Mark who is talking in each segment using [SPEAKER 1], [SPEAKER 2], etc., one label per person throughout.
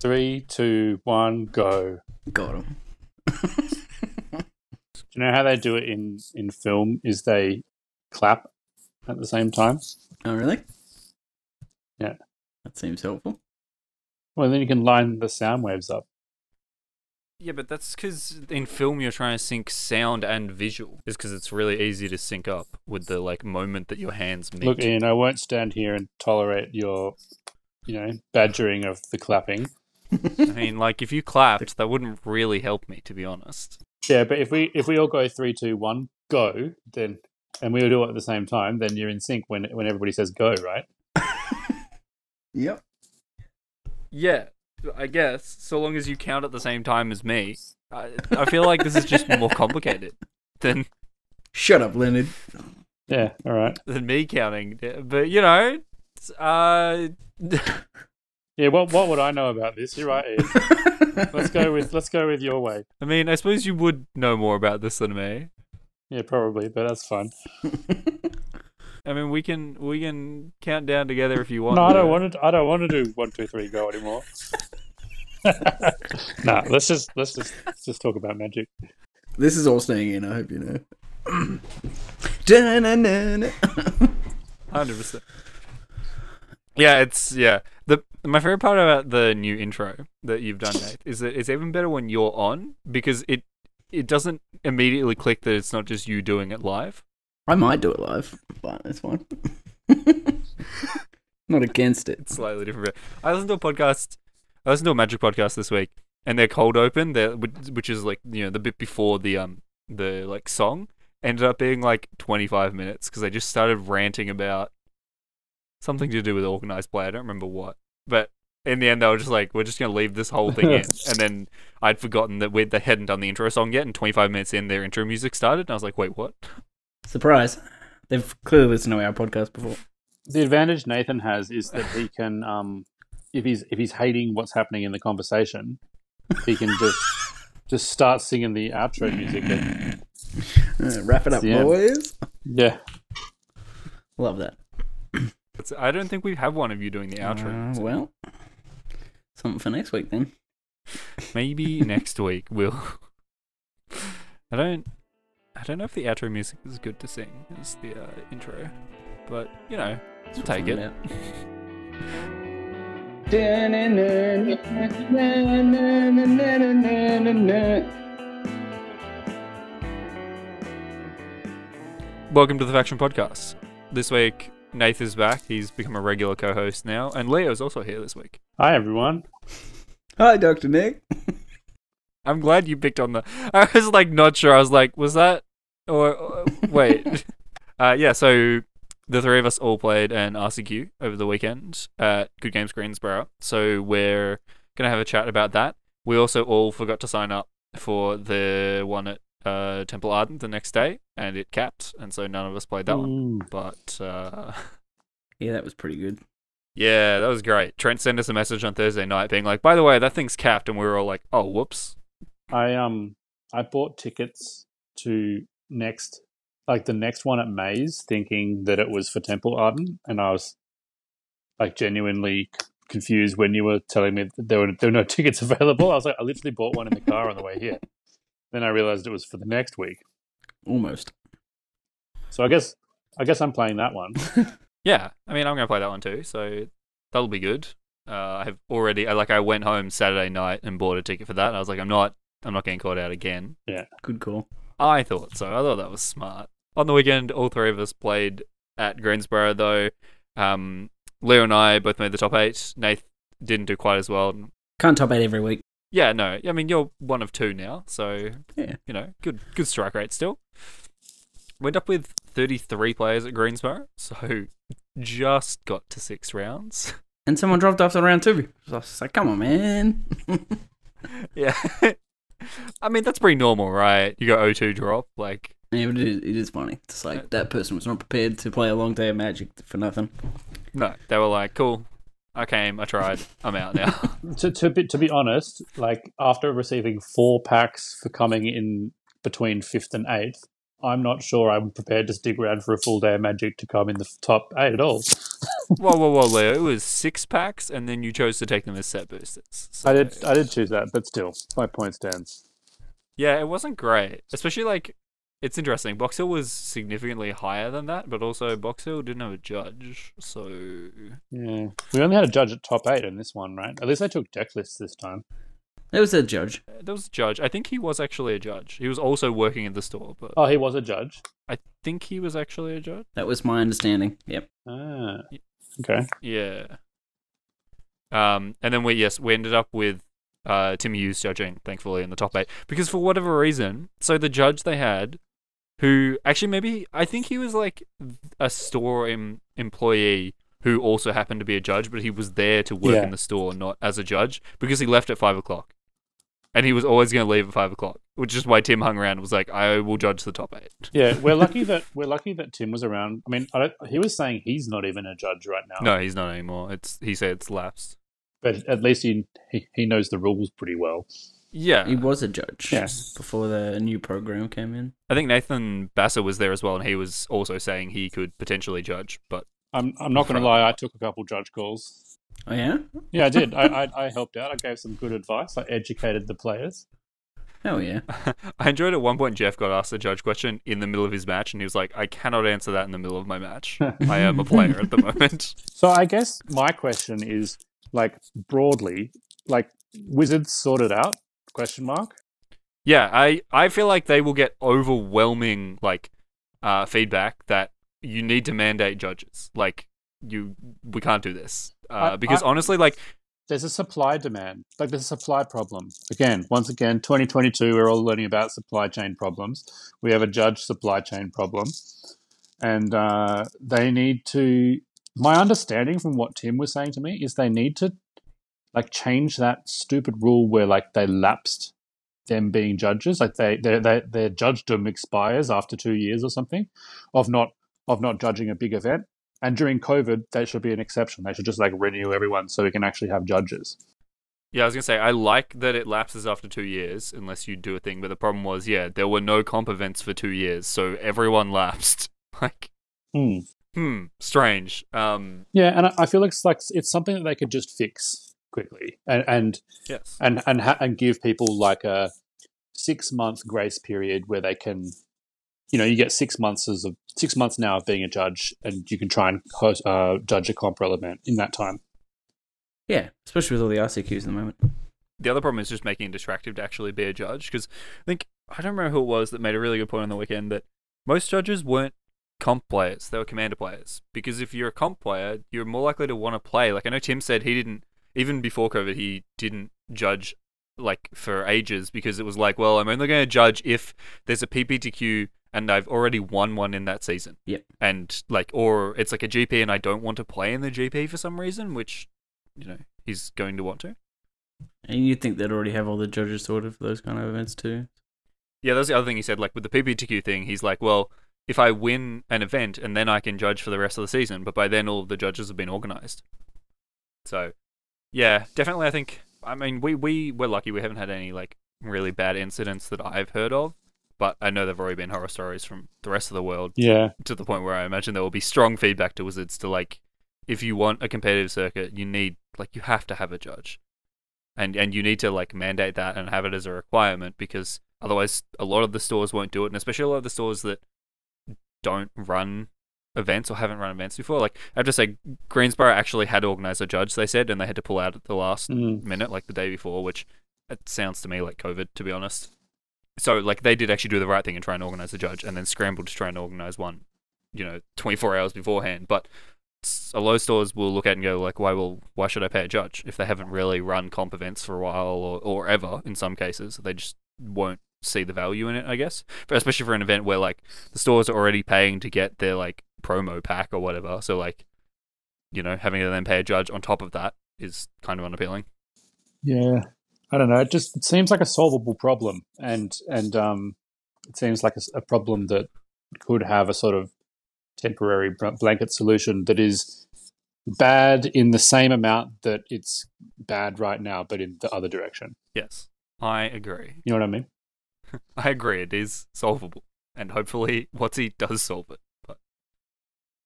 [SPEAKER 1] Three, two, one, go.
[SPEAKER 2] Got him.
[SPEAKER 1] Do you know how they do it in in film? Is they clap at the same time?
[SPEAKER 2] Oh, really?
[SPEAKER 1] Yeah.
[SPEAKER 2] That seems helpful.
[SPEAKER 1] Well, then you can line the sound waves up.
[SPEAKER 3] Yeah, but that's because in film you're trying to sync sound and visual. Is because it's really easy to sync up with the like moment that your hands meet.
[SPEAKER 1] Look, Ian, I won't stand here and tolerate your, you know, badgering of the clapping.
[SPEAKER 3] I mean, like if you clapped, that wouldn't really help me, to be honest.
[SPEAKER 1] Yeah, but if we if we all go three, two, one, go, then and we all do it at the same time, then you're in sync when when everybody says go, right?
[SPEAKER 2] Yep.
[SPEAKER 3] Yeah, I guess so long as you count at the same time as me. I, I feel like this is just more complicated than
[SPEAKER 2] Shut up, Leonard.
[SPEAKER 1] Yeah, all right.
[SPEAKER 3] than me counting. But you know, uh,
[SPEAKER 1] Yeah, what what would I know about this? You're right, Ian. let's go with let's go with your way.
[SPEAKER 3] I mean, I suppose you would know more about this than me.
[SPEAKER 1] Yeah, probably, but that's fine.
[SPEAKER 3] I mean, we can we can count down together if you want.
[SPEAKER 1] No, I don't
[SPEAKER 3] to.
[SPEAKER 1] want to. I don't want to do one, two, three, go anymore. nah, let's just let's just let's just talk about magic.
[SPEAKER 2] This is all staying in, I hope you know.
[SPEAKER 3] Hundred percent. Yeah, it's yeah. My favorite part about the new intro that you've done, Nate, is that it's even better when you're on because it it doesn't immediately click that it's not just you doing it live.
[SPEAKER 2] I might do it live, but it's fine. Not against it.
[SPEAKER 3] It's slightly different. I listened to a podcast. I listened to a magic podcast this week, and their cold open, which which is like you know the bit before the um the like song, ended up being like 25 minutes because they just started ranting about something to do with organized play. I don't remember what, but in the end they were just like, we're just gonna leave this whole thing in. And then I'd forgotten that we they hadn't done the intro song yet, and 25 minutes in, their intro music started, and I was like, wait, what?
[SPEAKER 2] Surprise. They've clearly listened to our podcast before.
[SPEAKER 1] The advantage Nathan has is that he can, um, if he's if he's hating what's happening in the conversation, he can just just start singing the outro music. And,
[SPEAKER 2] Uh, wrap it up,
[SPEAKER 1] Yeah.
[SPEAKER 2] boys.
[SPEAKER 1] yeah,
[SPEAKER 2] Love that.
[SPEAKER 3] It's, I don't think we have one of you doing the outro.
[SPEAKER 2] Uh, well, something for next week then.
[SPEAKER 3] Maybe next week we'll. I don't. I don't know if the outro music is good to sing as the uh, intro, but you know, we'll take it.
[SPEAKER 2] Out.
[SPEAKER 3] Welcome to the Faction Podcast. This week, Nath is back. He's become a regular co-host now, and Leo's also here this week.
[SPEAKER 1] hi everyone.
[SPEAKER 2] Hi, Dr. Nick.
[SPEAKER 3] I'm glad you picked on the. I was like not sure. I was like, was that or uh, wait? uh, yeah. So the three of us all played an RCQ over the weekend at Good Games Greensborough. So we're gonna have a chat about that. We also all forgot to sign up for the one at uh, Temple Ardent the next day, and it capped, and so none of us played that one. But uh,
[SPEAKER 2] Yeah, that was pretty good.
[SPEAKER 3] yeah, that was great. Trent sent us a message on Thursday night being like, "By the way, that thing's capped," and we were all like, "Oh, whoops."
[SPEAKER 1] I um I bought tickets to next like the next one at Maze, thinking that it was for Temple Arden, and I was like genuinely confused when you were telling me that there were there were no tickets available. I was like, I literally bought one in the car on the way here. Then I realized it was for the next week.
[SPEAKER 2] Almost.
[SPEAKER 1] So I guess I guess I'm playing that one.
[SPEAKER 3] Yeah, I mean, I'm gonna play that one too, so that'll be good. Uh, I have already, I, like, I went home Saturday night and bought a ticket for that. And I was like, I'm not, I'm not getting caught out again.
[SPEAKER 2] Yeah, good call.
[SPEAKER 3] I thought so. I thought that was smart. On the weekend, all three of us played at Greensborough, though. Um, Leo and I both made the top eight. Nath didn't do quite as well.
[SPEAKER 2] Can't top eight every week.
[SPEAKER 3] Yeah, no, I mean, you're one of two now, so
[SPEAKER 2] Yeah.
[SPEAKER 3] you know, good, good strike rate still. Went up with 33 players at Greensborough, so just got to six rounds.
[SPEAKER 2] And someone dropped off the round two. So I was like, come on, man.
[SPEAKER 3] Yeah. I mean, that's pretty normal, right? You go 0-2 drop, like,
[SPEAKER 2] Yeah, but it is, it is funny. It's like that person was not prepared to play a long day of Magic for nothing.
[SPEAKER 3] no. They were like, cool, I came, I tried, I'm out now.
[SPEAKER 1] to to be to be honest, like after receiving four packs for coming in between fifth and eighth, I'm not sure I'm prepared to stick around for a full day of Magic to come in the top eight at all.
[SPEAKER 3] whoa, whoa, whoa, Leo! It was six packs, and then you chose to take them as set boosters.
[SPEAKER 1] I did I did choose that, but still, my point stands.
[SPEAKER 3] Yeah, it wasn't great. Especially like it's interesting. Box Hill was significantly higher than that, but also Box Hill didn't have a judge, so
[SPEAKER 1] Yeah, we only had a judge at top eight in this one, right? At least they took deck lists this time.
[SPEAKER 2] There was a judge.
[SPEAKER 3] there was a judge. I think he was actually a judge. He was also working in the store, but
[SPEAKER 1] Oh, he was a judge.
[SPEAKER 3] I think he was actually a judge.
[SPEAKER 2] That was my understanding. Yep.
[SPEAKER 1] Ah, okay.
[SPEAKER 3] Yeah. Um, and then we yes we ended up with uh Tim Hughes judging, thankfully in the top eight because for whatever reason, so the judge they had, who actually maybe I think he was like a store em- employee who also happened to be a judge, but he was there to work
[SPEAKER 1] Yeah.
[SPEAKER 3] in the store, not as a judge, because he left at five o'clock, and he was always going to leave at five o'clock, which is why Tim hung around and was like, I will judge the top eight.
[SPEAKER 1] Yeah, we're lucky that we're lucky that Tim was around. I mean, I don't, he was saying he's not even a judge right now.
[SPEAKER 3] No, he's not anymore. It's he said it's lapsed.
[SPEAKER 1] but at least he, he knows the rules pretty well.
[SPEAKER 3] Yeah,
[SPEAKER 2] He was a judge.
[SPEAKER 1] Yes.
[SPEAKER 2] Before the new program came in.
[SPEAKER 3] I think Nathan Basser was there as well, and he was also saying he could potentially judge. But
[SPEAKER 1] I'm I'm not going to lie. I took a couple judge calls.
[SPEAKER 2] Oh yeah.
[SPEAKER 1] Yeah, I did. I, I I helped out. I gave some good advice. I educated the players.
[SPEAKER 2] Hell yeah.
[SPEAKER 3] I enjoyed at one point Jeff got asked a judge question in the middle of his match, and he was like, "I cannot answer that in the middle of my match. I am a player at the moment."
[SPEAKER 1] So I guess my question is like broadly, like Wizards sorted out? Question mark.
[SPEAKER 3] Yeah, I I feel like they will get overwhelming like uh, feedback that you need to mandate judges. Like you, we can't do this uh,
[SPEAKER 1] I-
[SPEAKER 3] because
[SPEAKER 1] I-
[SPEAKER 3] honestly, like
[SPEAKER 1] There's a supply demand. Like there's a supply problem. Again, once again, 2022, we're all learning about supply chain problems. We have a judge supply chain problem, and uh, they need to. My understanding from what Tim was saying to me is they need to like change that stupid rule where like they lapsed them being judges, like they their they, their judgedom expires after two years or something of not of not judging a big event. And during COVID, that should be an exception. They should just like renew everyone so we can actually have judges.
[SPEAKER 3] Yeah, I was gonna say I like that it lapses after two years unless you do a thing, but the problem was, yeah, there were no comp events for two years, so everyone lapsed. Like,
[SPEAKER 1] Hmm.
[SPEAKER 3] hmm, strange. Um,
[SPEAKER 1] Yeah, and I, I feel like it's like it's something that they could just fix quickly and and
[SPEAKER 3] yes,
[SPEAKER 1] and and, ha- and give people like a six month grace period where they can, you know, you get six months as of six months now of being a judge, and you can try and host, uh, judge a comp relevant in that time.
[SPEAKER 2] Yeah. Especially with all the RCQs at the moment.
[SPEAKER 3] the other problem is just making it distractive to actually be a judge because I think I don't remember who it was that made a really good point on the weekend that most judges weren't comp players; they were commander players. Because if you're a comp player, you're more likely to want to play. Like I know Tim said he didn't even before COVID he didn't judge like for ages because it was like, well, I'm only going to judge if there's a PPTQ and I've already won one in that season.
[SPEAKER 2] Yep.
[SPEAKER 3] And like, or it's like a GP and I don't want to play in the GP for some reason, which you know he's going to want to.
[SPEAKER 2] And you'd think they'd already have all the judges sorted for those kind of events too.
[SPEAKER 3] Yeah, that's the other thing he said. Like with the PPTQ thing, he's like, well, if I win an event and then I can judge for the rest of the season, but by then all of the judges have been organized. So, yeah, definitely. I think. I mean, we we we're lucky we haven't had any like really bad incidents that I've heard of, but I know there've already been horror stories from the rest of the world
[SPEAKER 1] Yeah,
[SPEAKER 3] to the point where I imagine there will be strong feedback to Wizards to like, if you want a competitive circuit, you need like you have to have a judge, and and you need to like mandate that and have it as a requirement because otherwise a lot of the stores won't do it, and especially a lot of the stores that don't run events or haven't run events before. Like I have to say, Greensborough actually had organized a judge. They said, and they had to pull out at the last
[SPEAKER 1] Mm.
[SPEAKER 3] minute, like the day before, which it sounds to me like COVID, to be honest. So, like, they did actually do the right thing and try and organize a judge, and then scrambled to try and organize one, you know, 24 hours beforehand. But a lot of stores will look at and go, like, why will why should I pay a judge if they haven't really run comp events for a while or, or ever in some cases? They just won't see the value in it, I guess. But especially for an event where like the stores are already paying to get their like promo pack or whatever. So like, you know, having to then pay a judge on top of that is kind of unappealing.
[SPEAKER 1] yeah. I don't know. It just it seems like a solvable problem, and and um, it seems like a problem that could have a sort of temporary blanket solution that is bad in the same amount that it's bad right now, but in the other direction.
[SPEAKER 3] Yes, I agree.
[SPEAKER 1] You know what I mean?
[SPEAKER 3] I agree. It is solvable. and hopefully WotC does solve it. But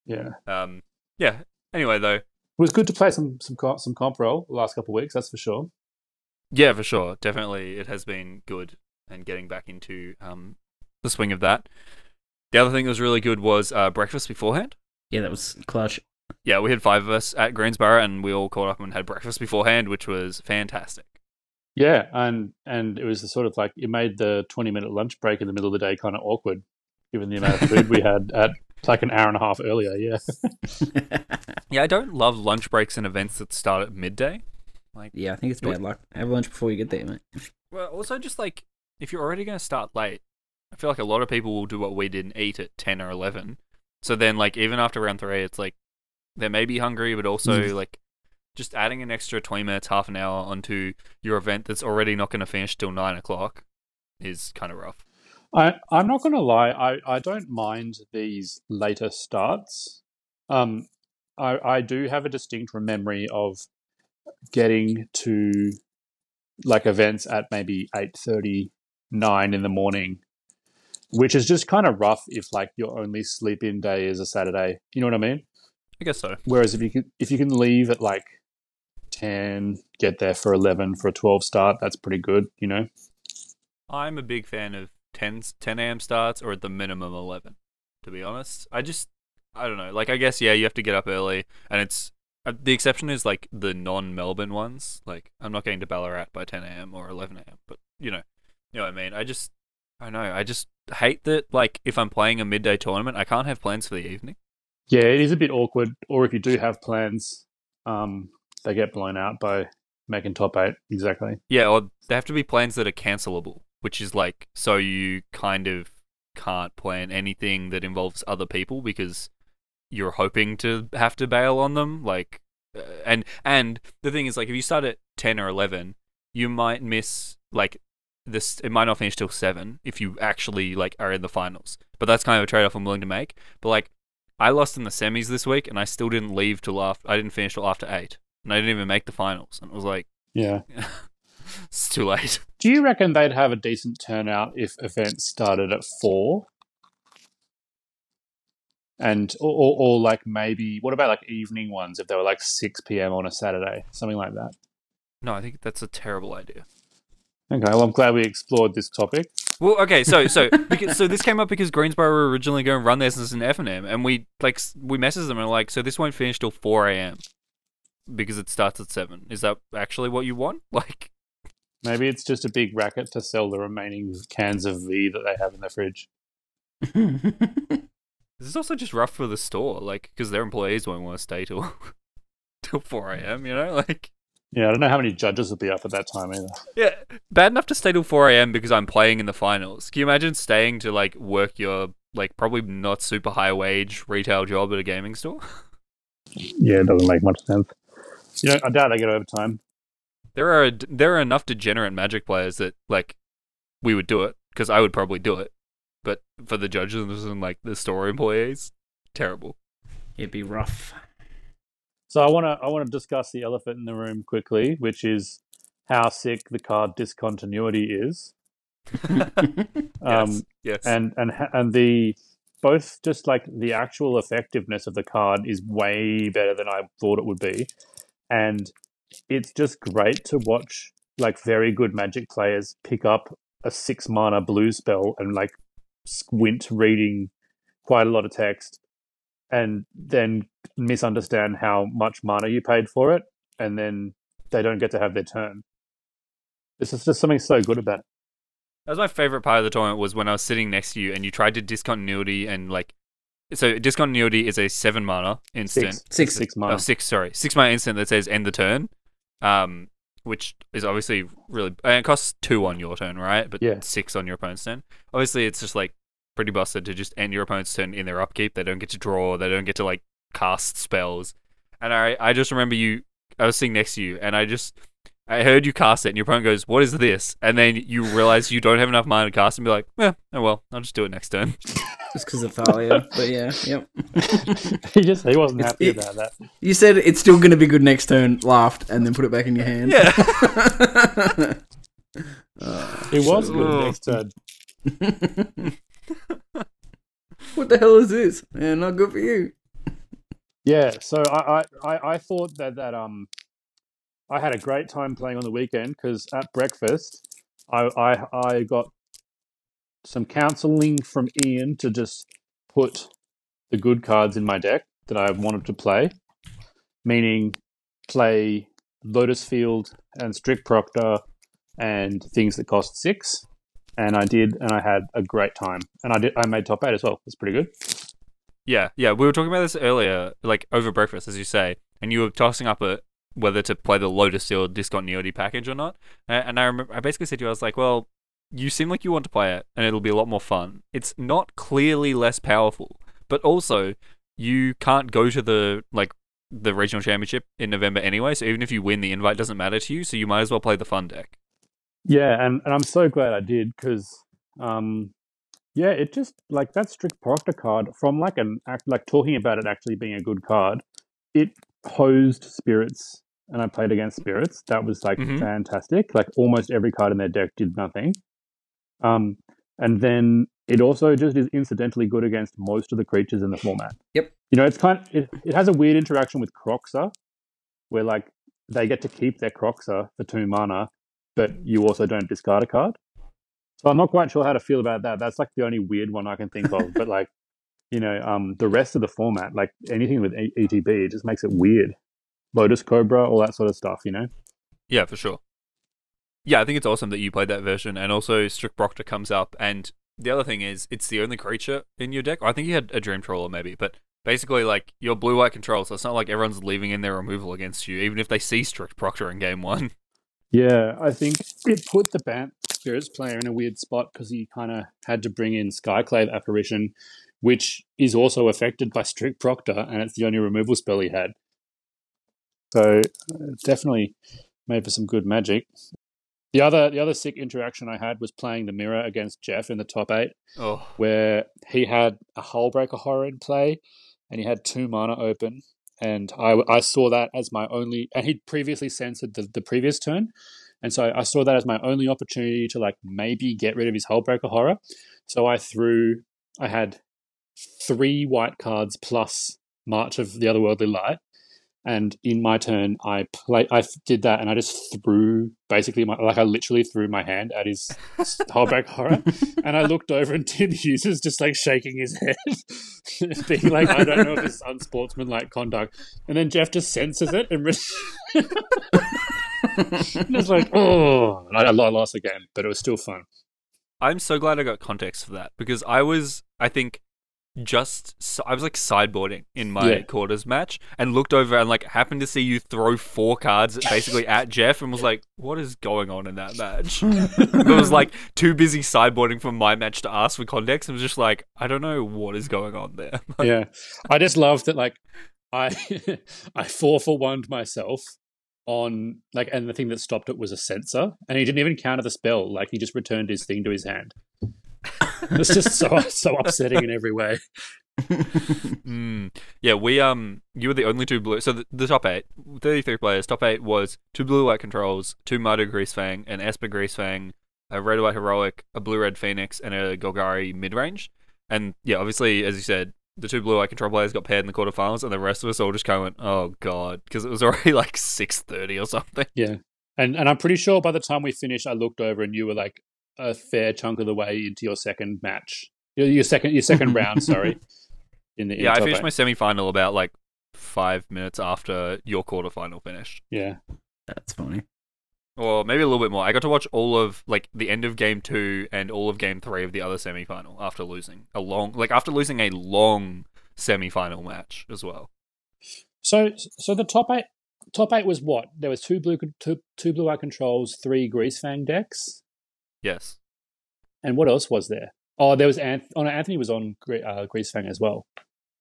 [SPEAKER 1] Yeah,
[SPEAKER 3] um, yeah. Anyway, though, it
[SPEAKER 1] was good to play some some co- some comp roll the last couple of weeks. That's for sure.
[SPEAKER 3] yeah, for sure, definitely, it has been good and getting back into um the swing of that. The other thing that was really good was uh, breakfast beforehand.
[SPEAKER 2] Yeah, that was clutch.
[SPEAKER 3] Yeah, we had five of us at Greensborough, and we all caught up and had breakfast beforehand, which was fantastic.
[SPEAKER 1] Yeah, and and it was the sort of like it made the twenty minute lunch break in the middle of the day kind of awkward, given the amount of food we had at like an hour and a half earlier. Yeah,
[SPEAKER 3] Yeah, I don't love lunch breaks and events that start at midday.
[SPEAKER 2] Like, yeah, I think it's bad luck. Have lunch before you get there, mate.
[SPEAKER 3] Well, also just like if you're already going to start late, I feel like a lot of people will do what we did and eat at ten or eleven. So then, like even after round three, it's like they may be hungry, but also like just adding an extra twenty minutes, half an hour onto your event that's already not going to finish till nine o'clock is kind of rough.
[SPEAKER 1] I I'm not going to lie. I I don't mind these later starts. Um, I I do have a distinct memory of getting to like events at maybe eight thirty nine in the morning, which is just kind of rough if like your only sleep in day is a Saturday. You know what I mean?
[SPEAKER 3] I guess so.
[SPEAKER 1] Whereas if you can if you can leave at like ten, get there for eleven for a twelve start, that's pretty good. You know.
[SPEAKER 3] I'm a big fan of 10, 10 a.m. starts or at the minimum 11, to be honest. I just, I don't know. Like, I guess, yeah, you have to get up early, and it's, uh, the exception is like the non Melbourne ones. Like, I'm not getting to Ballarat by 10 a.m. or 11 a.m., but you know, you know what I mean? I just, I know. I just hate that, like, if I'm playing a midday tournament, I can't have plans for the evening.
[SPEAKER 1] Yeah, it is a bit awkward. Or if you do have plans, um, they get blown out by making top eight. Exactly.
[SPEAKER 3] Yeah, or they have to be plans that are cancelable, which is like, so you kind of can't plan anything that involves other people because you're hoping to have to bail on them. Like, uh, and and the thing is, like, if you start at ten or eleven, you might miss like this. It might not finish till seven if you actually like are in the finals. But that's kind of a trade off I'm willing to make. But like, I lost in the semis this week, and I still didn't leave till after. I didn't finish till after eight, and I didn't even make the finals. And it was like,
[SPEAKER 1] Yeah.
[SPEAKER 3] it's too late.
[SPEAKER 1] Do you reckon they'd have a decent turnout if events started at four? And or, or, or like maybe what about like evening ones if they were like six PM on a Saturday, something like that.
[SPEAKER 3] No, I think that's a terrible idea.
[SPEAKER 1] Okay, well I'm glad we explored this topic.
[SPEAKER 3] Well, okay, so so because, so this came up because Greensborough were originally going to run this as an F and M, and we like we messaged them and were like, so this won't finish till four a.m. because it starts at seven. Is that actually what you want? Like,
[SPEAKER 1] Maybe it's just a big racket to sell the remaining cans of V that they have in the fridge.
[SPEAKER 3] this is also just rough for the store, like because their employees won't want to stay till till four a.m. You know, like
[SPEAKER 1] Yeah, I don't know how many judges will be up at that time either.
[SPEAKER 3] yeah, bad enough to stay till four a.m. because I'm playing in the finals. Can you imagine staying to like work your like probably not super high wage retail job at a gaming store?
[SPEAKER 1] Yeah, it doesn't make much sense. You know, I doubt they get overtime.
[SPEAKER 3] There are there are enough degenerate Magic players that like we would do it because I would probably do it, but for the judges and like the store employees, terrible.
[SPEAKER 2] It'd be rough.
[SPEAKER 1] So I want to I want to discuss the elephant in the room quickly, which is how sick the card discontinuity is. Um,
[SPEAKER 3] yes, yes.
[SPEAKER 1] and and and the both just like the actual effectiveness of the card is way better than I thought it would be, and it's just great to watch like very good Magic players pick up a six mana blue spell and like squint reading quite a lot of text, and then misunderstand how much mana you paid for it, and then they don't get to have their turn. This is just something so good about it.
[SPEAKER 3] That was my favorite part of the tournament was when I was sitting next to you and you tried to discontinuity and like so discontinuity is a seven mana instant.
[SPEAKER 1] Six,
[SPEAKER 2] Six.
[SPEAKER 1] six
[SPEAKER 3] Oh,
[SPEAKER 1] mana.
[SPEAKER 3] six, sorry. Six mana instant that says end the turn. Um which is obviously really and it costs two on your turn, right? But
[SPEAKER 1] Yeah.
[SPEAKER 3] six on your opponent's turn. Obviously it's just like pretty busted to just end your opponent's turn in their upkeep. They don't get to draw, they don't get to like cast spells. And I I just remember you I was sitting next to you and I just I heard you cast it, and your opponent goes, "What is this?" And then you realize you don't have enough mana to cast, and be like, "Yeah, oh well, I'll just do it next turn."
[SPEAKER 2] Just because of Thalia. but yeah, yep.
[SPEAKER 1] he just he wasn't
[SPEAKER 2] It's-
[SPEAKER 1] happy
[SPEAKER 2] it-
[SPEAKER 1] about that.
[SPEAKER 2] You said it's still going to be good next turn, laughed, and then put it back in your hand.
[SPEAKER 3] Yeah.
[SPEAKER 2] Uh,
[SPEAKER 1] It was
[SPEAKER 2] so
[SPEAKER 1] good
[SPEAKER 3] Ugh.
[SPEAKER 1] next turn.
[SPEAKER 2] what the hell is this? Yeah, not good for you.
[SPEAKER 1] Yeah, so I, I, I, I thought that that um, I had a great time playing on the weekend because at breakfast, I, I I got some counselling from Ian to just put the good cards in my deck that I wanted to play, meaning play Lotus Field and Strict Proctor and things that cost six. And I did, and I had a great time. And I did, I made top eight as well. It's pretty good.
[SPEAKER 3] Yeah, yeah. We were talking about this earlier, like over breakfast, as you say, and you were tossing up a whether to play the Lotus Field discontinuity package or not. And I remember, I basically said to you, I was like, well, you seem like you want to play it, and it'll be a lot more fun. It's not clearly less powerful, but also you can't go to the like the regional championship in November anyway. So even if you win, the invite doesn't matter to you. So you might as well play the fun deck.
[SPEAKER 1] Yeah, and, and I'm so glad I did because, um, yeah, it just like that strict proctor card from like an act like talking about it actually being a good card. It hosed spirits, and I played against spirits. That was like
[SPEAKER 3] Mhm.
[SPEAKER 1] fantastic. Like almost every card in their deck did nothing. Um, and then it also just is incidentally good against most of the creatures in the format.
[SPEAKER 2] Yep.
[SPEAKER 1] You know, it's kind. It it has a weird interaction with Kroxa, where like they get to keep their Kroxa for two mana, but you also don't discard a card. So I'm not quite sure how to feel about that. That's like the only weird one I can think of. but like, you know, um, the rest of the format, like anything with ETB, it just makes it weird. Lotus Cobra, all that sort of stuff. You know.
[SPEAKER 3] Yeah, for sure. Yeah, I think it's awesome that you played that version, and also Strict Proctor comes up, and the other thing is, it's the only creature in your deck. I think you had a Dream Trawler maybe, but basically, like your blue white control, so it's not like everyone's leaving in their removal against you, even if they see Strict Proctor in game one.
[SPEAKER 1] Yeah, I think it put the Bant Spirits player in a weird spot because he kind of had to bring in Skyclave Apparition, which is also affected by Strict Proctor, and it's the only removal spell he had. So uh, definitely made for some good magic. The other the other sick interaction I had was playing the mirror against Jeff in the top eight,
[SPEAKER 3] Oh,
[SPEAKER 1] where he had a Hullbreaker Horror in play, and he had two mana open, and I, I saw that as my only. And he'd previously censored the, the previous turn, and so I saw that as my only opportunity to like maybe get rid of his Hullbreaker Horror. So I threw. I had three white cards plus March of the Otherworldly Light. And in my turn, I play. I did that, and I just threw basically my like I literally threw my hand at his Hullbreaker Horror, and I looked over and Tim Hughes is just like shaking his head, being like, I don't know if this is unsportsmanlike conduct. And then Jeff just senses it and re- and it's like, oh, and I, I lost the game, but it was still fun.
[SPEAKER 3] I'm so glad I got context for that because I was, I think, just I was like sideboarding in my
[SPEAKER 1] Yeah.
[SPEAKER 3] quarters match and looked over and like happened to see you throw four cards basically at Jeff and was like, "What is going on in that match?" it was like too busy sideboarding from my match to ask for context. and was just like, I don't know what is going on there.
[SPEAKER 1] yeah, I just love that. Like, I I four for one myself on like, and the thing that stopped it was a Censor, and he didn't even counter the spell. Like, he just returned his thing to his hand. It's just so so upsetting in every way.
[SPEAKER 3] Mm. Yeah, we um, you were the only two blue. So the, the top eight, 33 players. Top eight was two blue white controls, two Mardu Greasefang, an Esper Greasefang, a red white heroic, a blue red Phoenix, and a Golgari mid range. And yeah, obviously, as you said, the two blue white control players got paired in the quarterfinals, and the rest of us all just kind of went, "Oh god," because it was already like 6:30 or something.
[SPEAKER 1] Yeah, and and I'm pretty sure by the time we finished, I looked over and you were like a fair chunk of the way into your second match, your, your second your second round. Sorry, in the in
[SPEAKER 3] Yeah, I finished
[SPEAKER 1] eight.
[SPEAKER 3] my semi final about like five minutes after your quarterfinal finished.
[SPEAKER 1] yeah.
[SPEAKER 2] That's funny.
[SPEAKER 3] or maybe a little bit more. I got to watch all of like the end of game two and all of game three of the other semi-final after losing a long, like after losing a long semi-final match as well.
[SPEAKER 1] So so the top eight top eight was what? There was two blue two, two blue eye controls, three Greasefang decks,
[SPEAKER 3] Yes,
[SPEAKER 1] and what else was there? Oh, there was Anth- oh, no, Anthony was on uh, Greasefang as well.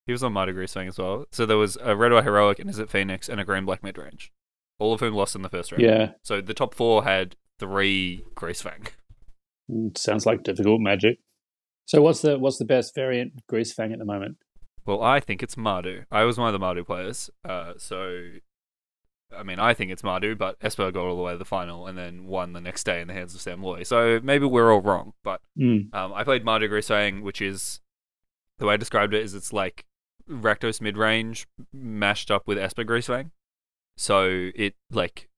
[SPEAKER 3] he was on Mighty Grease thing as well. So there was a red white heroic and is it Phoenix and a green black mid range, all of whom lost in the first round.
[SPEAKER 1] Yeah,
[SPEAKER 3] So the top four had three Greasefang.
[SPEAKER 1] Mm, sounds like difficult magic. So what's the what's the best variant Greasefang at the moment?
[SPEAKER 3] Well, I think it's Mardu. I was one of the Mardu players. Uh, so, I mean, I think it's Mardu, but Esper got all the way to the final and then won the next day in the hands of Sam Loy. So maybe we're all wrong. But
[SPEAKER 1] Mm.
[SPEAKER 3] um, I played Mardu Greasefang, which is the way I described it is it's like Rakdos mid range mashed up with Esper Greasefang. So it like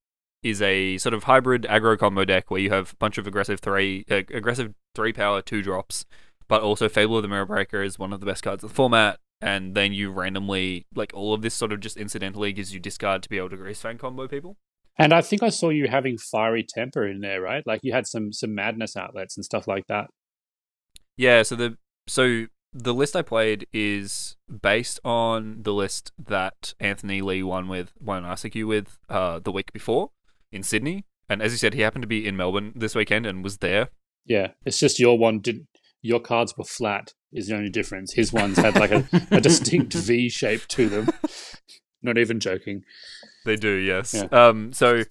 [SPEAKER 3] is a sort of hybrid aggro combo deck where you have a bunch of aggressive three uh, aggressive three power two drops, but also Fable of the Mirror Breaker is one of the best cards of the format. And then you randomly like all of this sort of just incidentally gives you discard to be able to Greasefang combo people.
[SPEAKER 1] And I think I saw you having fiery temper in there, right? Like you had some some madness outlets and stuff like that.
[SPEAKER 3] Yeah, so the so the list I played is based on the list that Anthony Lee won with won ICQ with uh, the week before in Sydney. And as you said, he happened to be in Melbourne this weekend and was there.
[SPEAKER 1] Yeah, it's just your one did your cards were flat is the only difference. His ones had like a, a distinct V shape to them. Not even joking.
[SPEAKER 3] They do, yes.
[SPEAKER 1] Yeah.
[SPEAKER 3] Um, so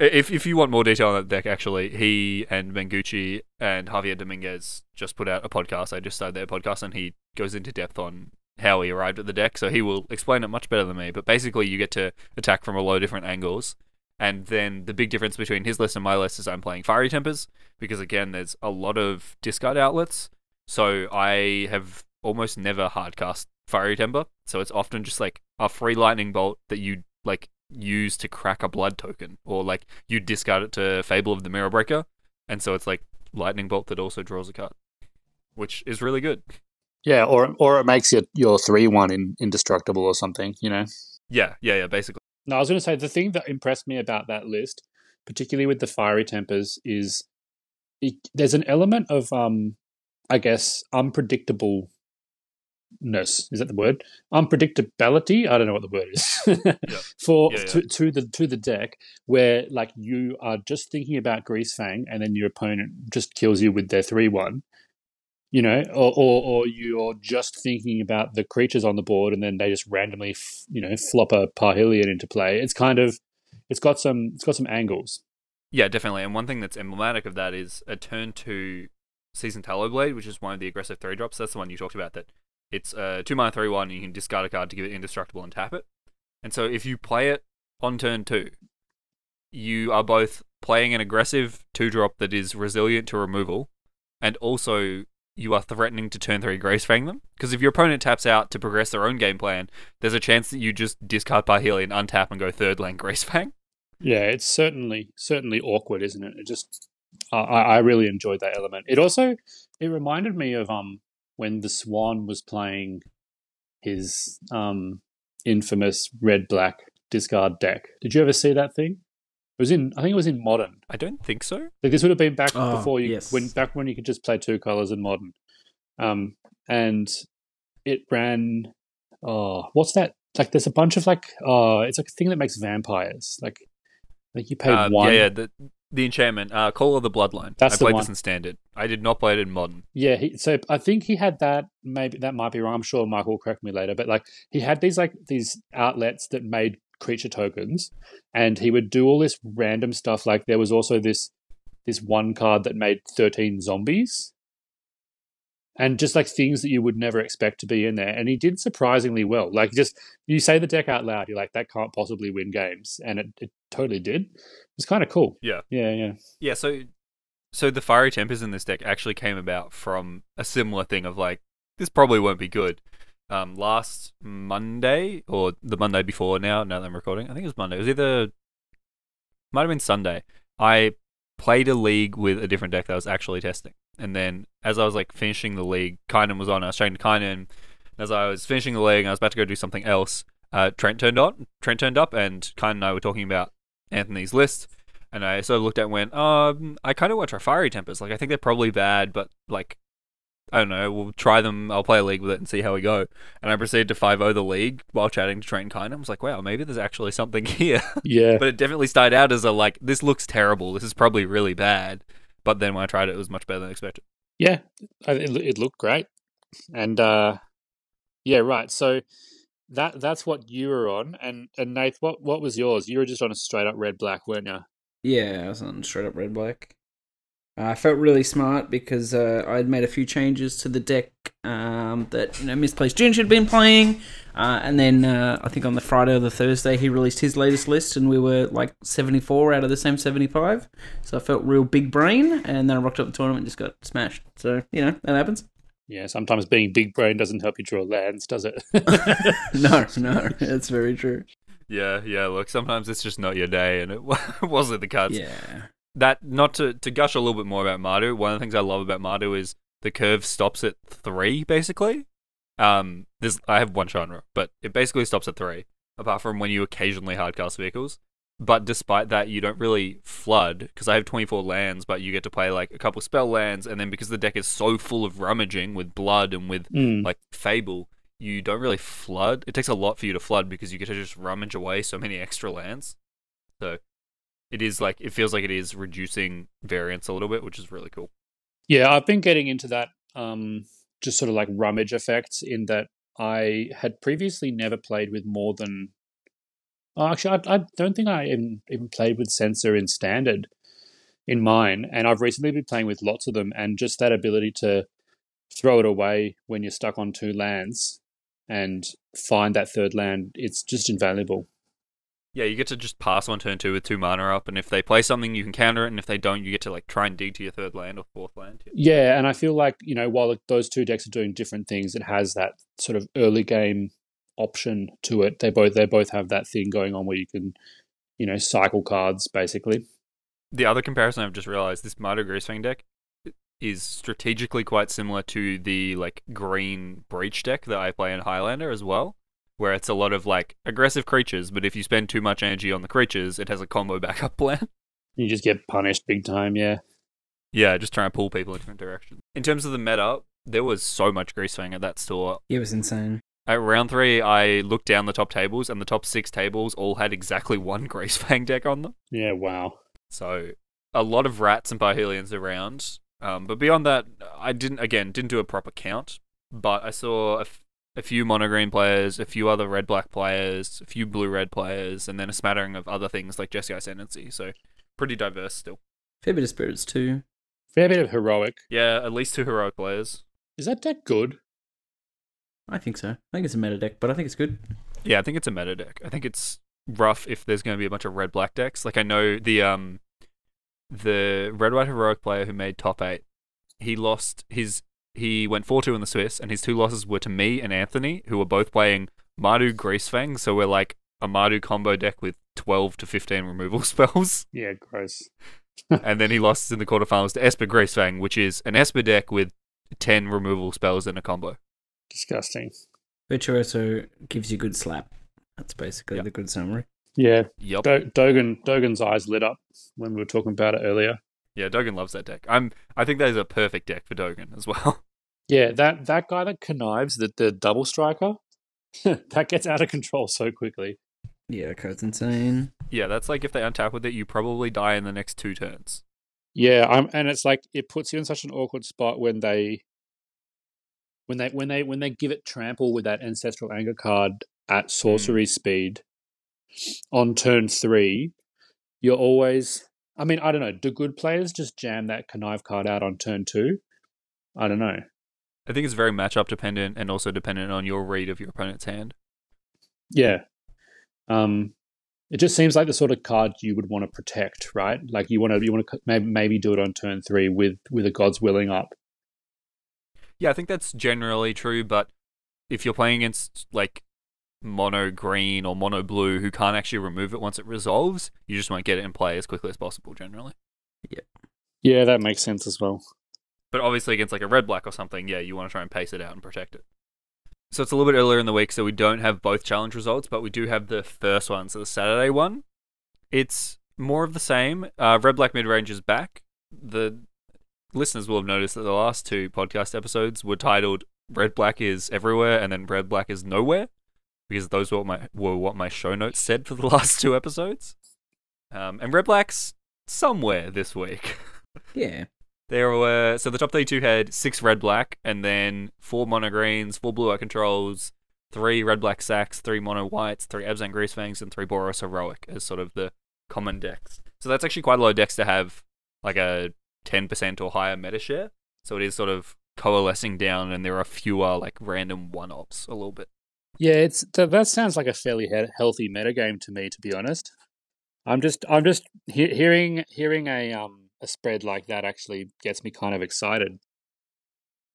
[SPEAKER 3] if if you want more detail on that deck, actually, he and Mengucci and Javier Dominguez just put out a podcast. I just started their podcast, and he goes into depth on how he arrived at the deck. So he will explain it much better than me. But basically, you get to attack from a lot of different angles. And then the big difference between his list and my list is I'm playing Fiery Tempers because again, there's a lot of discard outlets. So I have almost never hardcast Fiery Temper. So it's often just like a free lightning bolt that you like use to crack a blood token, or like you discard it to Fable of the Mirror Breaker, and so it's like lightning bolt that also draws a card, which is really good.
[SPEAKER 1] Yeah, or or it makes your your three one in, indestructible or something, you know.
[SPEAKER 3] Yeah, yeah, yeah. Basically,
[SPEAKER 1] No, I was going to say the thing that impressed me about that list, particularly with the fiery tempers, is it, there's an element of, um, I guess, unpredictableness. Is that the word? Unpredictability. I don't know what the word is for
[SPEAKER 3] Yeah, yeah.
[SPEAKER 1] To, to the to the deck where like you are just thinking about Greasefang and then your opponent just kills you with their three one. You know, or, or or you're just thinking about the creatures on the board, and then they just randomly, f- you know, flop a Parhelion into play. It's kind of, it's got some, it's got some angles.
[SPEAKER 3] yeah, definitely. And one thing that's emblematic of that is a turn two season Tallow Blade, which is one of the aggressive three drops. That's the one you talked about. That it's a two mana three one, and you can discard a card to give it indestructible and tap it. And so if you play it on turn two, you are both playing an aggressive two drop that is resilient to removal, and also you are threatening to turn three Greasefang them. Because if your opponent taps out to progress their own game plan, there's a chance that you just discard Parhelion, untap, and go third lane Greasefang.
[SPEAKER 1] Yeah, it's certainly certainly awkward, isn't it? It just, I I I really enjoyed that element. It also, it reminded me of um when the Swan was playing his um infamous red black discard deck. Did you ever see that thing? It was in, I think it was in modern.
[SPEAKER 3] I don't think so.
[SPEAKER 1] Like this would have been back
[SPEAKER 2] Oh,
[SPEAKER 1] before you
[SPEAKER 2] yes.
[SPEAKER 1] when back when you could just play two colors in modern. Um and it ran oh what's that? Like there's a bunch of like oh it's like a thing that makes vampires. Like like you pay
[SPEAKER 3] Uh,
[SPEAKER 1] one
[SPEAKER 3] Yeah, yeah. The, the enchantment, uh, Call of the Bloodline.
[SPEAKER 1] That's
[SPEAKER 3] I played
[SPEAKER 1] one.
[SPEAKER 3] this in standard. I did not play it in modern.
[SPEAKER 1] Yeah, he, so I think he had that. Maybe that might be wrong. I'm sure Michael will correct me later. But like he had these like these outlets that made creature tokens, and he would do all this random stuff. Like there was also this this one card that made 13 zombies, and just like things that you would never expect to be in there. And he did surprisingly well. Like just you say the deck out loud, you're like that can't possibly win games, and it, it totally did. It was kind of cool.
[SPEAKER 3] Yeah.
[SPEAKER 1] Yeah, yeah.
[SPEAKER 3] Yeah, so so the fiery tempers in this deck actually came about from a similar thing of like this probably won't be good. Um, last Monday or the Monday before now, now that I'm recording, I think it was Monday. It was either might have been Sunday. I played a league with a different deck that I was actually testing, and then as I was like finishing the league, Kynan was on. I was trading to Kynan. and As I was finishing the league, and I was about to go do something else. Uh, Trent turned on. Trent turned up, and Kynan and I were talking about Anthony's list. And I sort of looked at it and went, um, I kind of want to try Fiery Tempers. Like, I think they're probably bad, but, like, I don't know. We'll try them. I'll play a league with it and see how we go. And I proceeded to 5 0 the league while chatting to Trent Kine. I was like, wow, maybe there's actually something here.
[SPEAKER 1] Yeah.
[SPEAKER 3] but it definitely started out as a, like, this looks terrible. This is probably really bad. But then when I tried it, it was much better than expected.
[SPEAKER 1] Yeah, it, it looked great, and uh, yeah, right. So that that's what you were on, and and Nath, what what was yours? You were just on a straight up red black, weren't you?
[SPEAKER 2] Yeah, I was on straight up red black. Uh, I felt really smart because uh, I'd made a few changes to the deck um, that you know Misplaced Ginger had been playing, uh, and then uh, I think on the Friday or the Thursday he released his latest list, and we were like seventy four out of the same seventy five. So I felt real big brain, and then I rocked up the tournament and just got smashed. So you know that happens.
[SPEAKER 1] Yeah, sometimes being big brain doesn't help you draw lands, does it?
[SPEAKER 2] no, no, that's very true.
[SPEAKER 3] Yeah, yeah. Look, sometimes it's just not your day, and it wasn't the cards.
[SPEAKER 2] Yeah.
[SPEAKER 3] That not to to gush a little bit more about Mardu. One of the things I love about Mardu is the curve stops at three, basically. Um, there's I have one genre, but it basically stops at three. Apart from when you occasionally hardcast vehicles, but despite that, you don't really flood because I have 24 lands, but you get to play like a couple spell lands, and then because the deck is so full of rummaging with blood and with
[SPEAKER 1] Mm.
[SPEAKER 3] like Fable, you don't really flood. It takes a lot for you to flood because you get to just rummage away so many extra lands. So it is like it feels like it is reducing variance a little bit, which is really cool.
[SPEAKER 1] Yeah, I've been getting into that um, just sort of like rummage effects in that I had previously never played with more than. Oh, actually, I, I don't think I even, even played with Censor in Standard in mine, and I've recently been playing with lots of them, and just that ability to throw it away when you're stuck on two lands and find that third land, it's just invaluable.
[SPEAKER 3] Yeah, you get to just pass on turn two with two mana up, and if they play something, you can counter it, and if they don't, you get to like try and dig to your third land or fourth land.
[SPEAKER 1] Yeah, and I feel like you know while those two decks are doing different things, it has that sort of early game option to it. They both they both have that thing going on where you can, you know, cycle cards basically.
[SPEAKER 3] The other comparison I've just realized this Mardu Greasefang deck is strategically quite similar to the like green breach deck that I play in Highlander as well, where it's a lot of like aggressive creatures, but if you spend too much energy on the creatures, it has a combo backup plan.
[SPEAKER 1] You just get punished big time. Yeah,
[SPEAKER 3] yeah, just trying to pull people in different directions. In terms of the meta, there was so much Greasefang at that store.
[SPEAKER 2] It was insane.
[SPEAKER 3] At round three, I looked down the top tables, and the top six tables all had exactly one Greasefang deck on them.
[SPEAKER 1] yeah. Wow.
[SPEAKER 3] So a lot of rats and Parhelions around. Um, but beyond that, I didn't again didn't do a proper count. But I saw a, f- a few mono green players, a few other red black players, a few blue red players, and then a smattering of other things like Jeskai Ascendancy. So pretty diverse still.
[SPEAKER 2] Fair bit of spirits too.
[SPEAKER 1] Fair bit of heroic.
[SPEAKER 3] Yeah, at least two heroic players.
[SPEAKER 1] Is that deck good?
[SPEAKER 2] I think so. I think it's a meta deck, but I think it's good.
[SPEAKER 3] Yeah, I think it's a meta deck. I think it's rough if there's going to be a bunch of red black decks. Like I know the um the red white heroic player who made top 8, he lost his he went 4-2 in the Swiss and his two losses were to me and Anthony who were both playing Mardu Greasefang, so we're like a Mardu combo deck with 12 to 15 removal spells.
[SPEAKER 1] Yeah, gross.
[SPEAKER 3] and then he lost in the quarterfinals to Esper Greasefang, which is an Esper deck with 10 removal spells in a combo.
[SPEAKER 1] Disgusting.
[SPEAKER 2] Virtuoso gives you good slap. That's basically
[SPEAKER 3] Yeah.
[SPEAKER 2] the good summary.
[SPEAKER 1] Yeah,
[SPEAKER 3] Yep.
[SPEAKER 1] Do- Dogan Dogan's eyes lit up when we were talking about it earlier.
[SPEAKER 3] Yeah, Dogan loves that deck. I'm I think that is a perfect deck for Dogan as well.
[SPEAKER 1] Yeah, that that guy that connives the the double striker, that gets out of control so quickly.
[SPEAKER 2] Yeah, that card's insane.
[SPEAKER 3] Yeah, that's like if they untap with it, you probably die in the next two turns.
[SPEAKER 1] Yeah, I'm, and it's like it puts you in such an awkward spot when they, when they when they when they give it trample with that ancestral anger card at hmm. sorcery speed on turn three. You're always, I mean, I don't know. Do good players just jam that connive card out on turn two? I don't know.
[SPEAKER 3] I think it's very matchup dependent and also dependent on your read of your opponent's hand.
[SPEAKER 1] Yeah, um, it just seems like the sort of card you would want to protect, right? Like you want to you want to maybe maybe do it on turn three with with a Gods Willing up.
[SPEAKER 3] Yeah, I think that's generally true, but if you're playing against like mono green or mono blue who can't actually remove it once it resolves, you just won't get it in play as quickly as possible generally.
[SPEAKER 1] Yeah, Yeah, that makes sense as well.
[SPEAKER 3] But obviously against like a red black or something, yeah, you want to try and pace it out and protect it. So it's a little bit earlier in the week, so we don't have both challenge results, but we do have the first one, so the Saturday one. It's more of the same. Uh, red black mid range is back. The listeners will have noticed that the last two podcast episodes were titled "Red Black is everywhere" and then "Red Black is nowhere," because those were what my were what my show notes said for the last two episodes. Um, and red black's somewhere this week.
[SPEAKER 2] Yeah.
[SPEAKER 3] There were so the top thirty-two had six red black, and then four mono greens, four blue white controls, three red black sacks, three mono whites, three Abzan Greasefangs, and three Boros heroic as sort of the common decks. So that's actually quite a lot of decks to have like a ten percent or higher meta share. So it is sort of coalescing down, and there are fewer like random one-offs a little bit.
[SPEAKER 1] Yeah, it's that, sounds like a fairly he- healthy metagame to me, to be honest. I'm just I'm just he- hearing hearing a um a spread like that actually gets me kind of excited.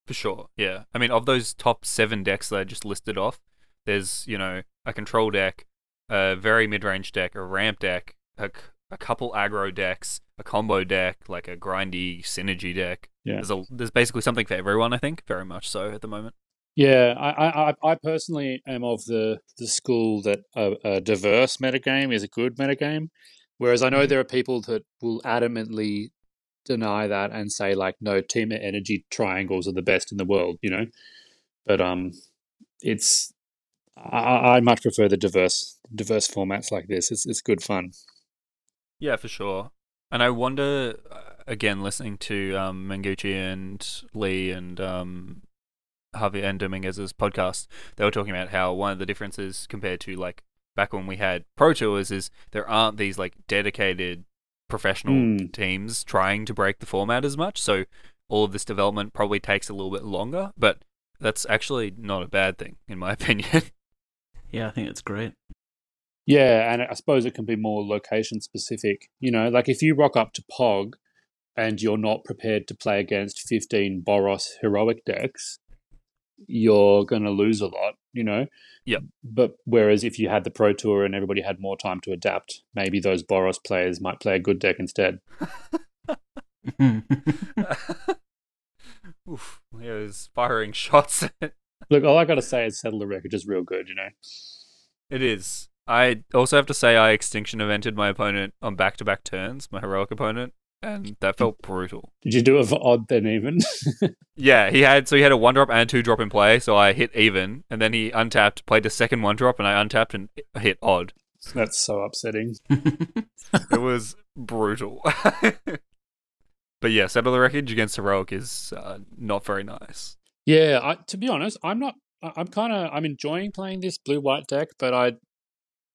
[SPEAKER 3] For sure, yeah. I mean, of those top seven decks that I just listed off, there's you know a control deck, a very mid-range deck, a ramp deck, a, c- a couple aggro decks, a combo deck, like a grindy synergy deck.
[SPEAKER 1] Yeah.
[SPEAKER 3] There's a there's basically something for everyone. I think very much so at the moment.
[SPEAKER 1] Yeah, I, I, I- personally am of the, the school that a, a diverse metagame is a good metagame. Whereas I know
[SPEAKER 3] Mhm.
[SPEAKER 1] there are people that will adamantly deny that and say like, no, team energy triangles are the best in the world, you know. But um, it's I, I much prefer the diverse diverse formats like this. It's it's good fun.
[SPEAKER 3] Yeah, for sure. And I wonder, uh, again, listening to um, Manguchi and Lee and um, Javier and Dominguez's podcast, they were talking about how one of the differences compared to like back when we had Pro Tours is there aren't these like dedicated professional
[SPEAKER 1] Mm.
[SPEAKER 3] teams trying to break the format as much. So all of this development probably takes a little bit longer, but that's actually not a bad thing, in my opinion.
[SPEAKER 2] Yeah, I think it's great.
[SPEAKER 1] Yeah, and I suppose it can be more location specific. You know, like if you rock up to Pog and you're not prepared to play against 15 Boros heroic decks, you're going to lose a lot, you know?
[SPEAKER 3] Yeah.
[SPEAKER 1] But whereas if you had the Pro Tour and everybody had more time to adapt, maybe those Boros players might play a good deck instead.
[SPEAKER 3] Oof, he was firing shots.
[SPEAKER 1] Look, all I got to say is Settle the Record is real good, you know?
[SPEAKER 3] It is. I also have to say I extinction evented my opponent on back to back turns, my heroic opponent, and that felt brutal.
[SPEAKER 1] Did you do it for odd then even?
[SPEAKER 3] Yeah, he had so he had a one drop and a two drop in play, so I hit even, and then he untapped, played a second one drop, and I untapped and hit odd.
[SPEAKER 1] That's so upsetting.
[SPEAKER 3] It was brutal. but yeah, settle the wreckage against heroic is uh, not very nice.
[SPEAKER 1] Yeah, I, to be honest, I'm not. I- I'm kind of. I'm enjoying playing this blue white deck, but I,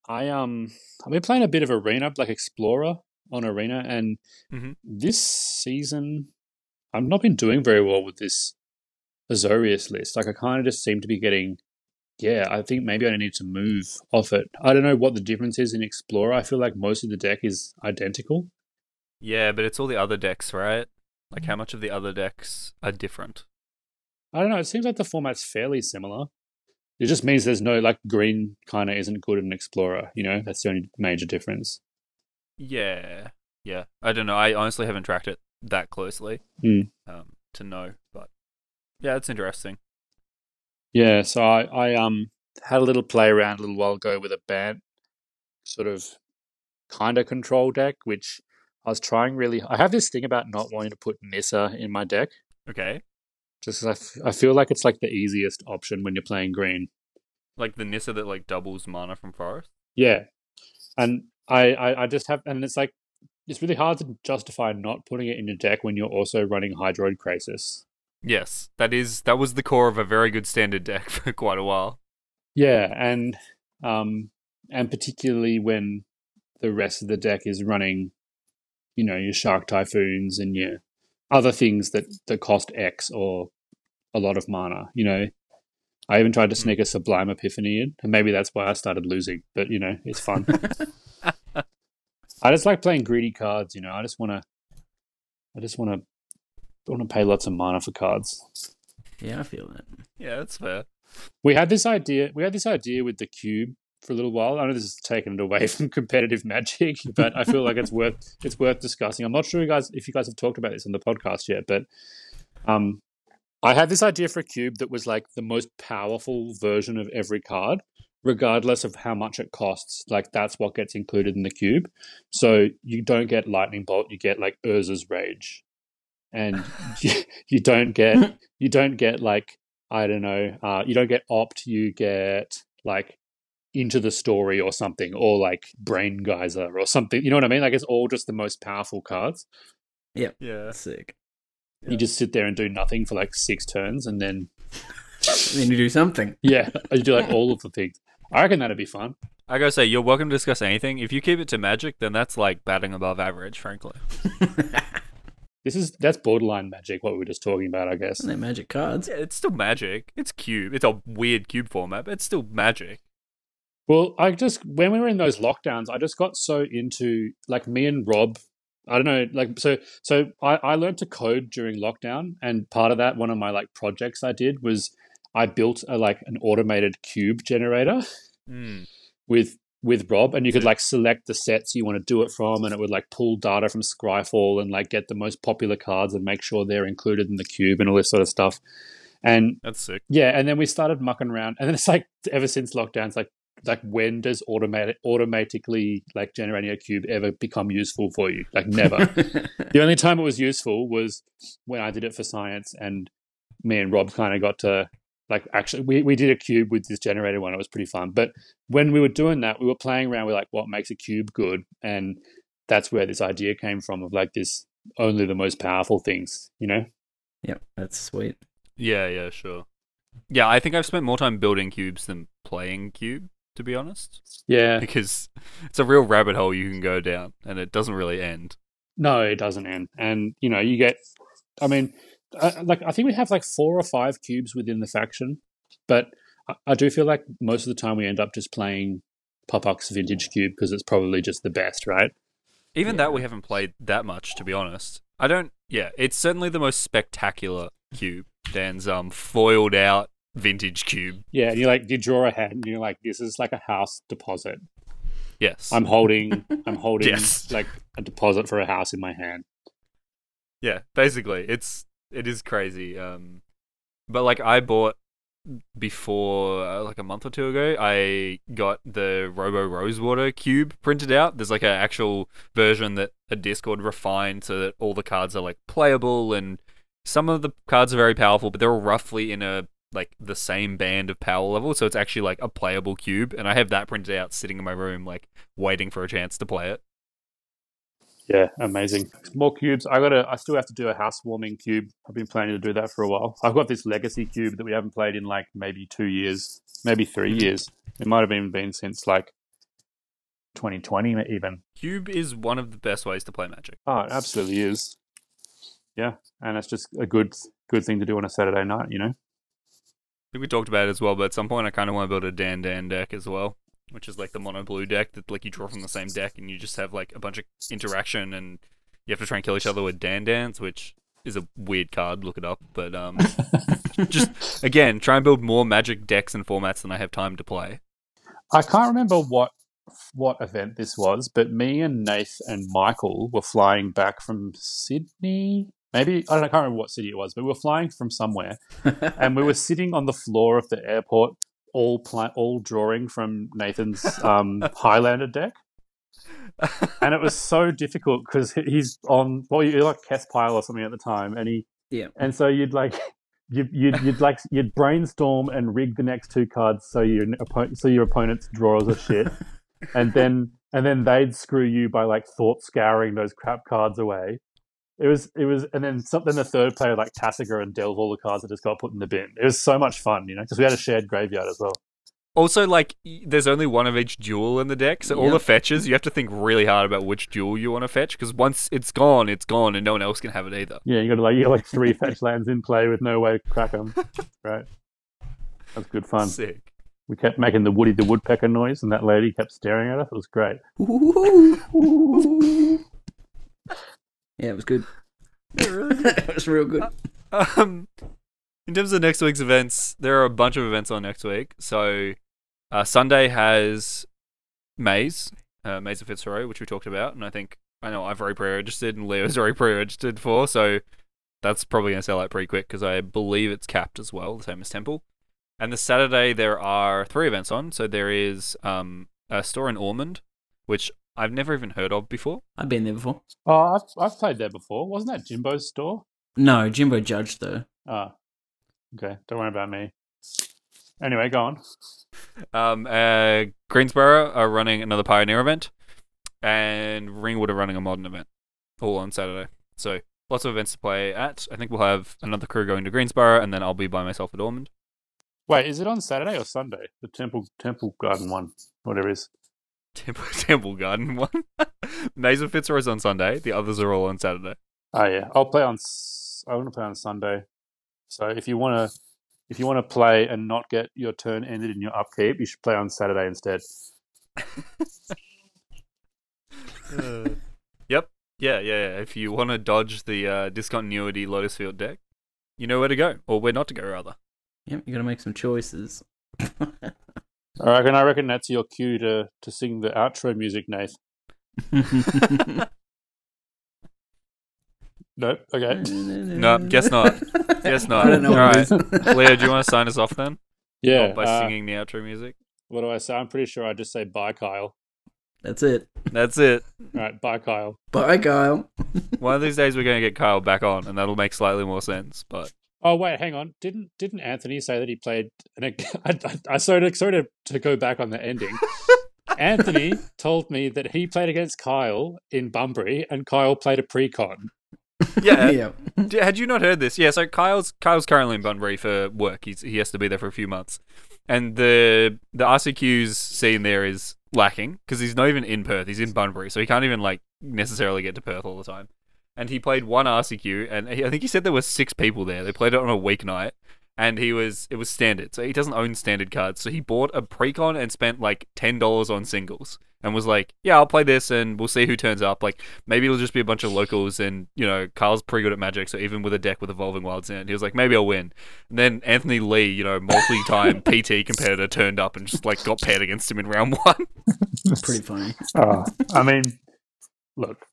[SPEAKER 1] I um, I've been playing a bit of arena, like Explorer on arena, and
[SPEAKER 3] Mhm.
[SPEAKER 1] this season, I've not been doing very well with this Azorius list. Like, I kind of just seem to be getting. Yeah, I think maybe I need to move off it. I don't know what the difference is in Explorer. I feel like most of the deck is identical.
[SPEAKER 3] Yeah, but it's all the other decks, right? Like how much of the other decks are different?
[SPEAKER 1] I don't know. It seems like the format's fairly similar. It just means there's no like green kind of isn't good in Explorer. You know, that's the only major difference.
[SPEAKER 3] Yeah, yeah. I don't know. I honestly haven't tracked it that closely
[SPEAKER 1] Hmm.
[SPEAKER 3] um, to know, but yeah, it's interesting.
[SPEAKER 1] Yeah. So I, I um had a little play around a little while ago with a Bant sort of kind of control deck, which I was trying really. I have this thing about not wanting to put Nissa in my deck,
[SPEAKER 3] Okay,
[SPEAKER 1] just I, f- I feel like it's like the easiest option when you're playing green.
[SPEAKER 3] like the Nissa that like doubles mana from forest.
[SPEAKER 1] Yeah, and I, I, I just have, and it's like it's really hard to justify not putting it in your deck when you're also running Hydroid Krasis.
[SPEAKER 3] Yes, that is that was the core of a very good standard deck for quite a while.
[SPEAKER 1] Yeah, and um, and particularly when the rest of the deck is running, you know, your Shark Typhoons and your other things that that cost X or a lot of mana. You know, I even tried to sneak a Sublime Epiphany in, and maybe that's why I started losing. But you know, it's fun. I just like playing greedy cards. You know, I just want to, I just want to, want to pay lots of mana for cards.
[SPEAKER 2] yeah, I feel that.
[SPEAKER 3] Yeah, that's fair.
[SPEAKER 1] We had this idea. We had this idea with the cube for a little while. I know this has taken it away from competitive magic, but I feel like it's worth it's worth discussing. I'm not sure you guys if you guys have talked about this on the podcast yet, but um, I had this idea for a cube that was like the most powerful version of every card, regardless of how much it costs. Like that's what gets included in the cube. So you don't get lightning bolt, you get like Urza's rage, and you, you don't get you don't get like I don't know, uh, you don't get opt, you get like into the story or something, or like brain geyser or something. You know what I mean? Like it's all just the most powerful cards.
[SPEAKER 3] Yeah. Yeah.
[SPEAKER 2] Sick.
[SPEAKER 1] You just sit there and do nothing for like six turns, and then
[SPEAKER 2] Then you do something.
[SPEAKER 1] yeah, you do like all of the things. I reckon that'd be fun.
[SPEAKER 3] I gotta say, you're welcome to discuss anything. If you keep it to magic, then that's like batting above average, frankly.
[SPEAKER 1] This is that's borderline magic. What we were just talking about, I guess.
[SPEAKER 2] And they're magic cards.
[SPEAKER 3] Yeah, it's still magic. It's cube. It's a weird cube format, but it's still magic.
[SPEAKER 1] Well, I just when we were in those lockdowns, I just got so into like me and Rob I don't know, like so. So I, I learned to code during lockdown, and part of that, one of my like projects I did was I built a like an automated cube generator
[SPEAKER 3] Mm.
[SPEAKER 1] with with Rob, and you could like select the sets you want to do it from, and it would like pull data from Scryfall and like get the most popular cards and make sure they're included in the cube and all this sort of stuff. And
[SPEAKER 3] That's sick.
[SPEAKER 1] yeah, and then we started mucking around, and then it's like ever since lockdown, it's like like when does automatic automatically like generating a cube ever become useful for you? Like never. the only time it was useful was when I did it for science, and me and Rob kind of got to like actually we, we did a cube with this generator one. It was pretty fun. But when we were doing that, we were playing around with like what makes a cube good, and that's where this idea came from of like this only the most powerful things, you know?
[SPEAKER 2] yep, that's sweet.
[SPEAKER 3] Yeah, yeah, sure. Yeah, I think I've spent more time building cubes than playing cube, to be honest,
[SPEAKER 1] Yeah.
[SPEAKER 3] because it's a real rabbit hole you can go down, and it doesn't really end.
[SPEAKER 1] No, it doesn't end. And you know, you get. I mean, I, like I think we have like four or five cubes within the faction, but I, I do feel like most of the time we end up just playing Popux Vintage Cube because it's probably just the best, right?
[SPEAKER 3] Even
[SPEAKER 2] Yeah.
[SPEAKER 3] that we haven't played that much, to be honest. I don't. Yeah, it's certainly the most spectacular cube. Dan's um foiled out vintage cube.
[SPEAKER 1] Yeah, and you like you draw a hand, and you're like, this is like a house deposit.
[SPEAKER 3] Yes.
[SPEAKER 1] I'm holding, I'm holding
[SPEAKER 3] Yes.
[SPEAKER 1] like a deposit for a house in my hand.
[SPEAKER 3] Yeah, basically, it's it is crazy. Um, but like I bought before uh, like a month or two ago, I got the Robo Rosewater cube printed out. There's like an actual version that a Discord refined so that all the cards are like playable, and some of the cards are very powerful, but they're all roughly in a like the same band of power level, so it's actually like a playable cube. And I have that printed out, sitting in my room, like waiting for a chance to play it.
[SPEAKER 1] Yeah, amazing. More cubes. I got to. I still have to do a housewarming cube. I've been planning to do that for a while. I've got this legacy cube that we haven't played in like maybe two years, maybe three years. It might have even been since like 2020, even.
[SPEAKER 3] Cube is one of the best ways to play Magic.
[SPEAKER 1] Oh, it absolutely is. Yeah, and it's just a good good thing to do on a Saturday night. You know.
[SPEAKER 3] I think we talked about it as well, but at some point I kind of want to build a Dan Dan deck as well, which is like the mono blue deck that like you draw from the same deck and you just have like a bunch of interaction and you have to try and kill each other with Dan Dans, which is a weird card. Look it up, but um, just again try and build more Magic decks and formats than I have time to play.
[SPEAKER 1] I can't remember what what event this was, but me and Nath and Michael were flying back from Sydney. Maybe I don't know, I can't remember what city it was, but we were flying from somewhere, and we were sitting on the floor of the airport, all all drawing from Nathan's um, Highlander deck, and it was so difficult because he's on well, you're like Kess Pile or something at the time, and he
[SPEAKER 2] Yeah.
[SPEAKER 1] and so you'd like. You'd, you'd, you'd like you'd brainstorm and rig the next two cards so your oppo- so your opponent's drawers are shit, and then and then they'd screw you by like thought scouring those crap cards away. It was it was and then something the third player like Tasigur and delve all the cards that just got put in the bin. It was so much fun, you know, because we had a shared graveyard as well.
[SPEAKER 3] Also, like there's only one of each dual in the deck, so all the fetches you have to think really hard about which dual you want to fetch because once it's gone, it's gone, and no one else can have it either.
[SPEAKER 1] Yeah, you got like you got like three fetch lands in play with no way to crack them. Right, that's good fun.
[SPEAKER 3] Sick.
[SPEAKER 1] We kept making the Woody the Woodpecker noise, and that lady kept staring at us. It was great.
[SPEAKER 2] yeah, it was good. it was real good.
[SPEAKER 3] Um, in terms of next week's events, there are a bunch of events on next week. So, uh, Sunday has Maze, uh, Maze of Fitzroy, which we talked about, and I think I know I've very pre-registered and Leo's very pre-registered for, so that's probably gonna sell out pretty quick because I believe it's capped as well, the same as Temple. And the Saturday there are three events on. So there is um, a store in Ormond, which I've never even heard of before.
[SPEAKER 2] I've been there before.
[SPEAKER 1] Oh, I've I've played there before. Wasn't that Jimbo's store?
[SPEAKER 2] No, Jimbo Judge though.
[SPEAKER 1] Ah, okay. Don't worry about me. Anyway, go on.
[SPEAKER 3] Um, uh, Greensborough are running another Pioneer event, and Ringwood are running a Modern event, all on Saturday. So lots of events to play at. I think we'll have another crew going to Greensborough, and then I'll be by myself at Ormond.
[SPEAKER 1] Wait, is it on Saturday or Sunday? The Temple Temple Garden one, whatever it is.
[SPEAKER 3] Temple, Temple Garden one. Maze of Fitzroy is on Sunday. The others are all on Saturday.
[SPEAKER 1] Oh yeah, I'll play on. s- I want to play on Sunday. So if you want to, if you want to play and not get your turn ended in your upkeep, you should play on Saturday instead.
[SPEAKER 3] yep. Yeah, yeah, yeah. If you want to dodge the uh, discontinuity Lotus Field deck, you know where to go, or where not to go, rather.
[SPEAKER 2] Yep, you got to make some choices.
[SPEAKER 1] I reckon. I reckon that's your cue to to sing the outro music, Nath. Nope. Okay.
[SPEAKER 2] no,
[SPEAKER 3] guess not. Guess not.
[SPEAKER 2] I don't know.
[SPEAKER 3] All
[SPEAKER 2] what
[SPEAKER 3] right.
[SPEAKER 2] it is.
[SPEAKER 3] Leo, do you want to sign us off then?
[SPEAKER 1] Yeah.
[SPEAKER 3] By
[SPEAKER 1] uh,
[SPEAKER 3] singing the outro music.
[SPEAKER 1] What do I say? I'm pretty sure I just say bye, Kyle.
[SPEAKER 2] That's it.
[SPEAKER 3] That's it.
[SPEAKER 1] All right. Bye, Kyle.
[SPEAKER 2] Bye, Kyle.
[SPEAKER 3] One of these days we're going to get Kyle back on, and that'll make slightly more sense. But
[SPEAKER 1] Oh wait, hang on. Didn't didn't Anthony say that he played? An, I, I, I sort of sort of to go back on the ending. Anthony told me that he played against Kyle in Bunbury, and Kyle played a pre-con.
[SPEAKER 3] yeah,
[SPEAKER 2] yeah.
[SPEAKER 3] Had you not heard this? Yeah, so Kyle's Kyle's currently in Bunbury for work. He's he has to be there for a few months, and the the RCQ's scene there is lacking because he's not even in Perth. He's in Bunbury, so he can't even like necessarily get to Perth all the time. And he played one RCQ, and he, I think he said there were six people there. They played it on a weeknight, and he was it was standard, so he doesn't own standard cards. So he bought a precon and spent like ten dollars on singles, and was like, "Yeah, I'll play this, and we'll see who turns up. Like maybe it'll just be a bunch of locals, and you know, Carl's pretty good at Magic, so even with a deck with Evolving Wilds in it, he was like, maybe I'll win. And then Anthony Lee, you know, multi-time PT competitor, turned up and just like got paired against him in round one.
[SPEAKER 2] Pretty funny.
[SPEAKER 1] Oh, I mean, look,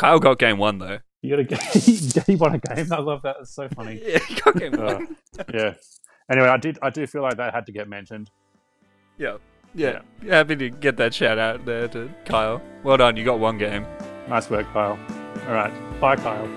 [SPEAKER 3] Kyle got game one though.
[SPEAKER 1] you got a game. he won a game. I love that. It's so funny.
[SPEAKER 3] Yeah, he got game
[SPEAKER 1] Uh, yeah. Anyway, I did. I do feel like that had to get mentioned.
[SPEAKER 3] Yeah. Yeah. Happy to get that shout out there to Kyle. Well done, you got one game.
[SPEAKER 1] Nice work, Kyle. All right. Bye, Kyle.